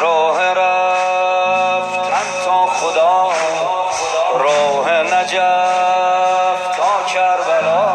راه رفتن تا خدا راه نجات تا کربلا.